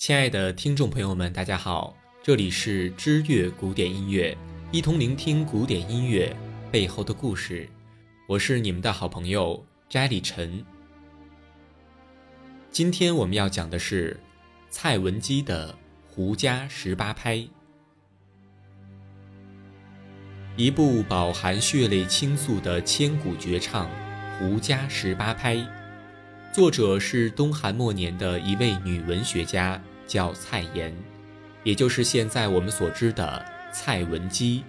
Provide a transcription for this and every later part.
亲爱的听众朋友们，大家好，这里是知乐古典音乐，一同聆听古典音乐背后的故事。我是你们的好朋友斋里晨。今天我们要讲的是蔡文姬的《胡笳十八拍》，一部饱含血泪倾诉的千古绝唱《胡笳十八拍》。作者是东汉末年的一位女文学家，叫蔡琰，也就是现在我们所知的蔡文姬。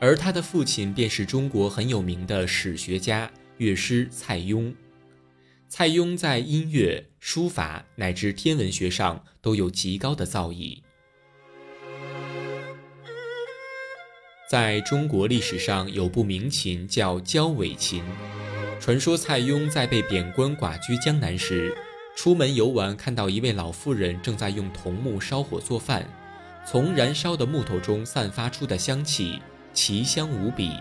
而他的父亲便是中国很有名的史学家、乐师蔡邕。蔡邕在音乐、书法乃至天文学上都有极高的造诣。在中国历史上有部名琴叫焦尾琴。传说蔡邕在被贬官寡居江南时，出门游玩，看到一位老妇人正在用桐木烧火做饭，从燃烧的木头中散发出的香气奇香无比，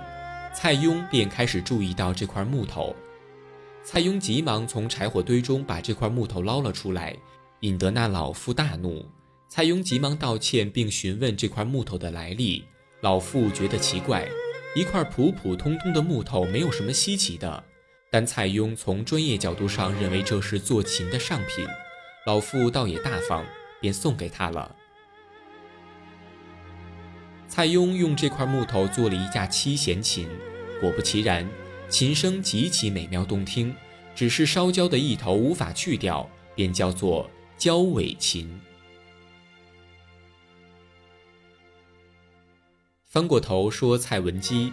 蔡邕便开始注意到这块木头。蔡邕急忙从柴火堆中把这块木头捞了出来，引得那老妇大怒。蔡邕急忙道歉，并询问这块木头的来历。老妇觉得奇怪，一块普普通通的木头没有什么稀奇的。但蔡邕从专业角度上认为这是做琴的上品，老妇倒也大方，便送给他了。蔡邕用这块木头做了一架七弦琴，果不其然，琴声极其美妙动听，只是烧焦的一头无法去掉，便叫做焦尾琴。翻过头说蔡文姬。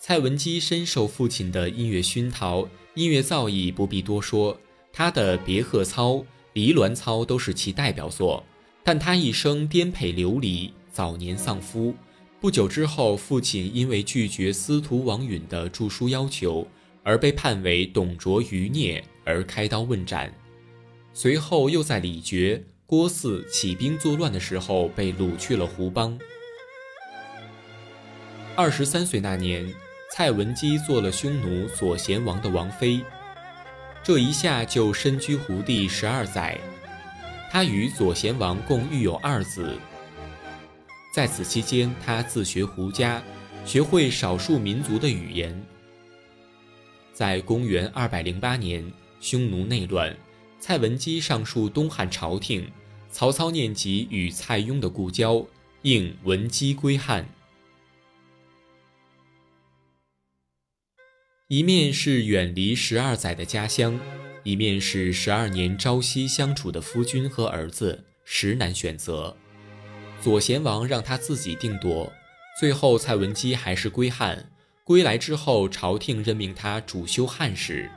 蔡文姬深受父亲的音乐熏陶，音乐造诣不必多说，他的《别鹤操》《离鸾操》都是其代表作。但他一生颠沛流离，早年丧夫。不久之后，父亲因为拒绝司徒王允的著书要求，而被判为董卓余孽，而开刀问斩。随后又在李傕、郭汜起兵作乱的时候，被掳去了胡邦。二十三岁那年。蔡文姬做了匈奴左贤王的王妃，这一下就身居胡地十二载。她与左贤王共育有二子。在此期间，她自学胡家，学会少数民族的语言。在公元二百零八年，匈奴内乱，蔡文姬上书东汉朝廷，曹操念及与蔡邕的故交，应文姬归汉。一面是远离十二载的家乡，一面是十二年朝夕相处的夫君和儿子，实难选择。左贤王让他自己定夺，最后蔡文姬还是归汉。归来之后，朝廷任命他主修汉史。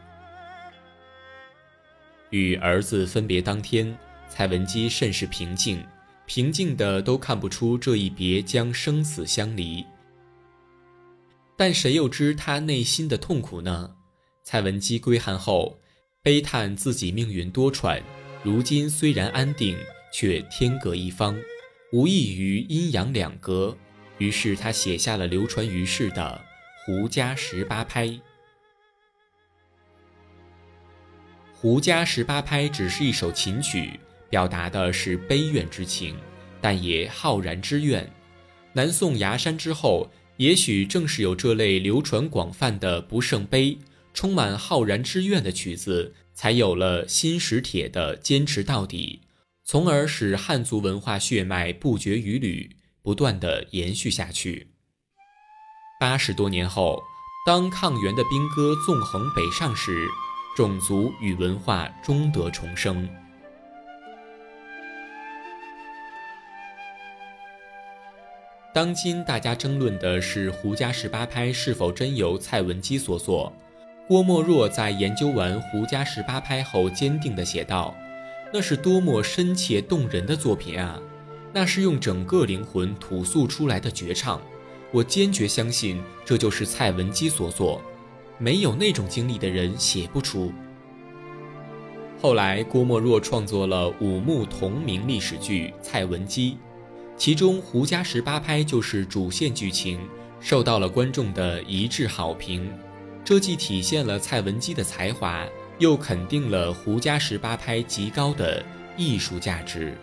与儿子分别当天，蔡文姬甚是平静，平静的都看不出这一别将生死相离。但谁又知他内心的痛苦呢？蔡文姬归汉后，悲叹自己命运多舛，如今虽然安定，却天各一方，无异于阴阳两隔。于是他写下了流传于世的《胡笳十八拍》。《胡笳十八拍》只是一首琴曲，表达的是悲怨之情，但也浩然之愿。南宋崖山之后。也许正是有这类流传广泛的不胜悲、充满浩然之愿的曲子，才有了新史铁的坚持到底，从而使汉族文化血脉不绝于缕，不断的延续下去。八十多年后，当抗元的兵歌纵横北上时，种族与文化终得重生。当今大家争论的是《胡家十八拍》是否真由蔡文姬所作。郭沫若在研究完《胡家十八拍》后，坚定地写道：“那是多么深切动人的作品啊！那是用整个灵魂吐诉出来的绝唱。我坚决相信这就是蔡文姬所作，没有那种经历的人写不出。”后来，郭沫若创作了五幕同名历史剧《蔡文姬》。其中《胡家十八拍》就是主线剧情，受到了观众的一致好评。这既体现了蔡文姬的才华，又肯定了《胡家十八拍》极高的艺术价值。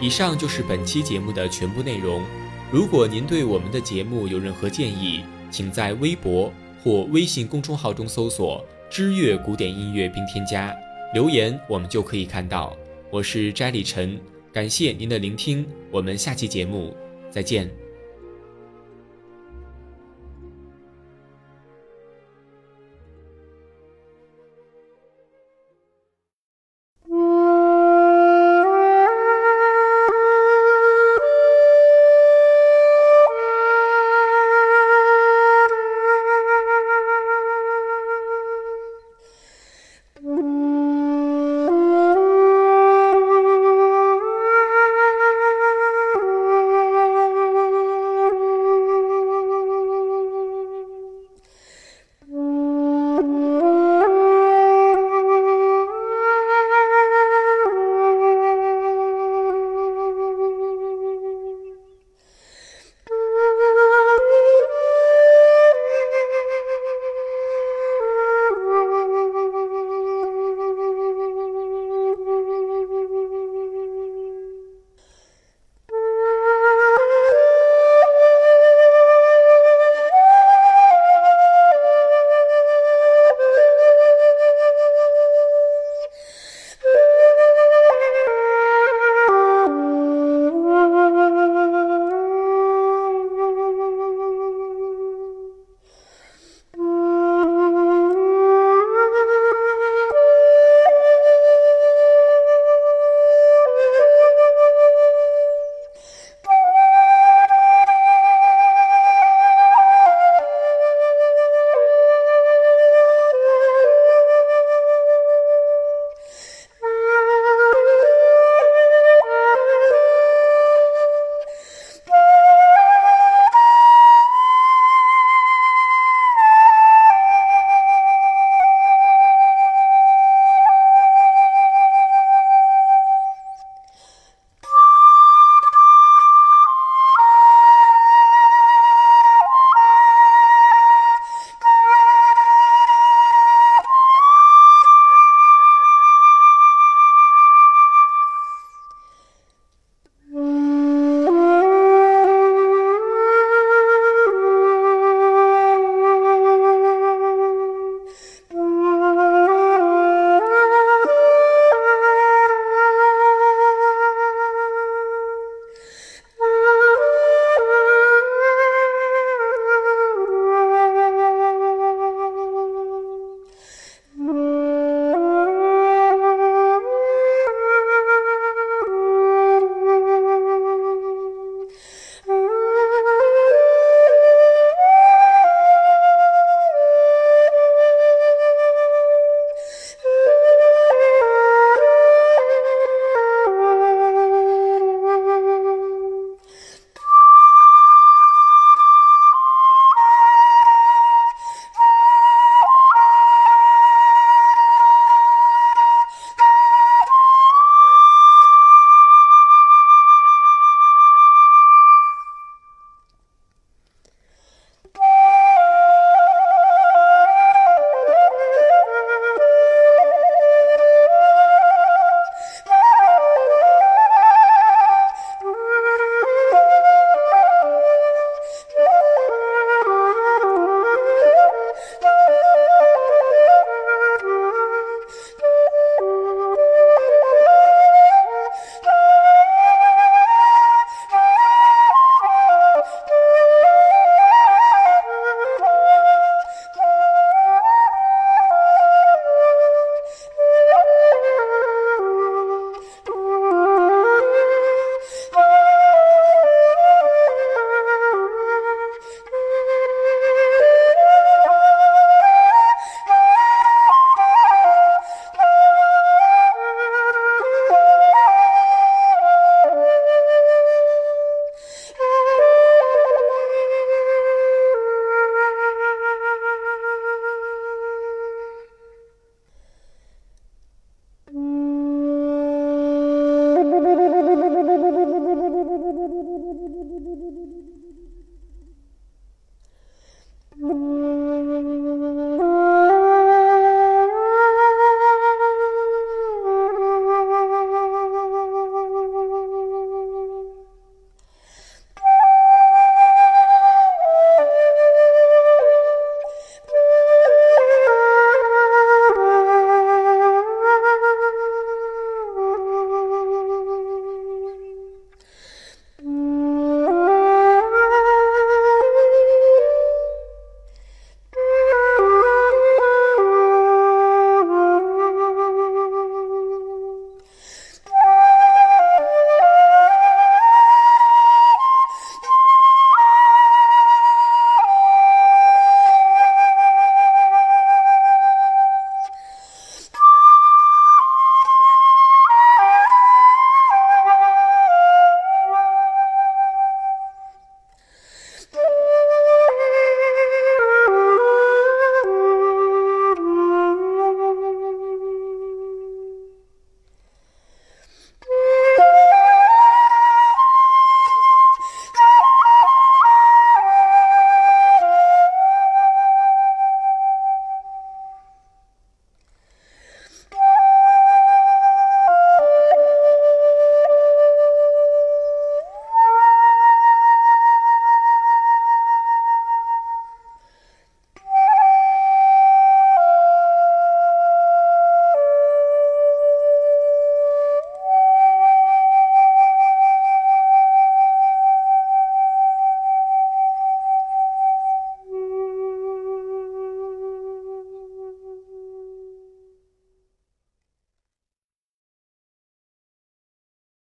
以上就是本期节目的全部内容。如果您对我们的节目有任何建议，请在微博或微信公众号中搜索“知乐古典音乐”并添加留言，我们就可以看到。我是斋里晨，感谢您的聆听，我们下期节目再见。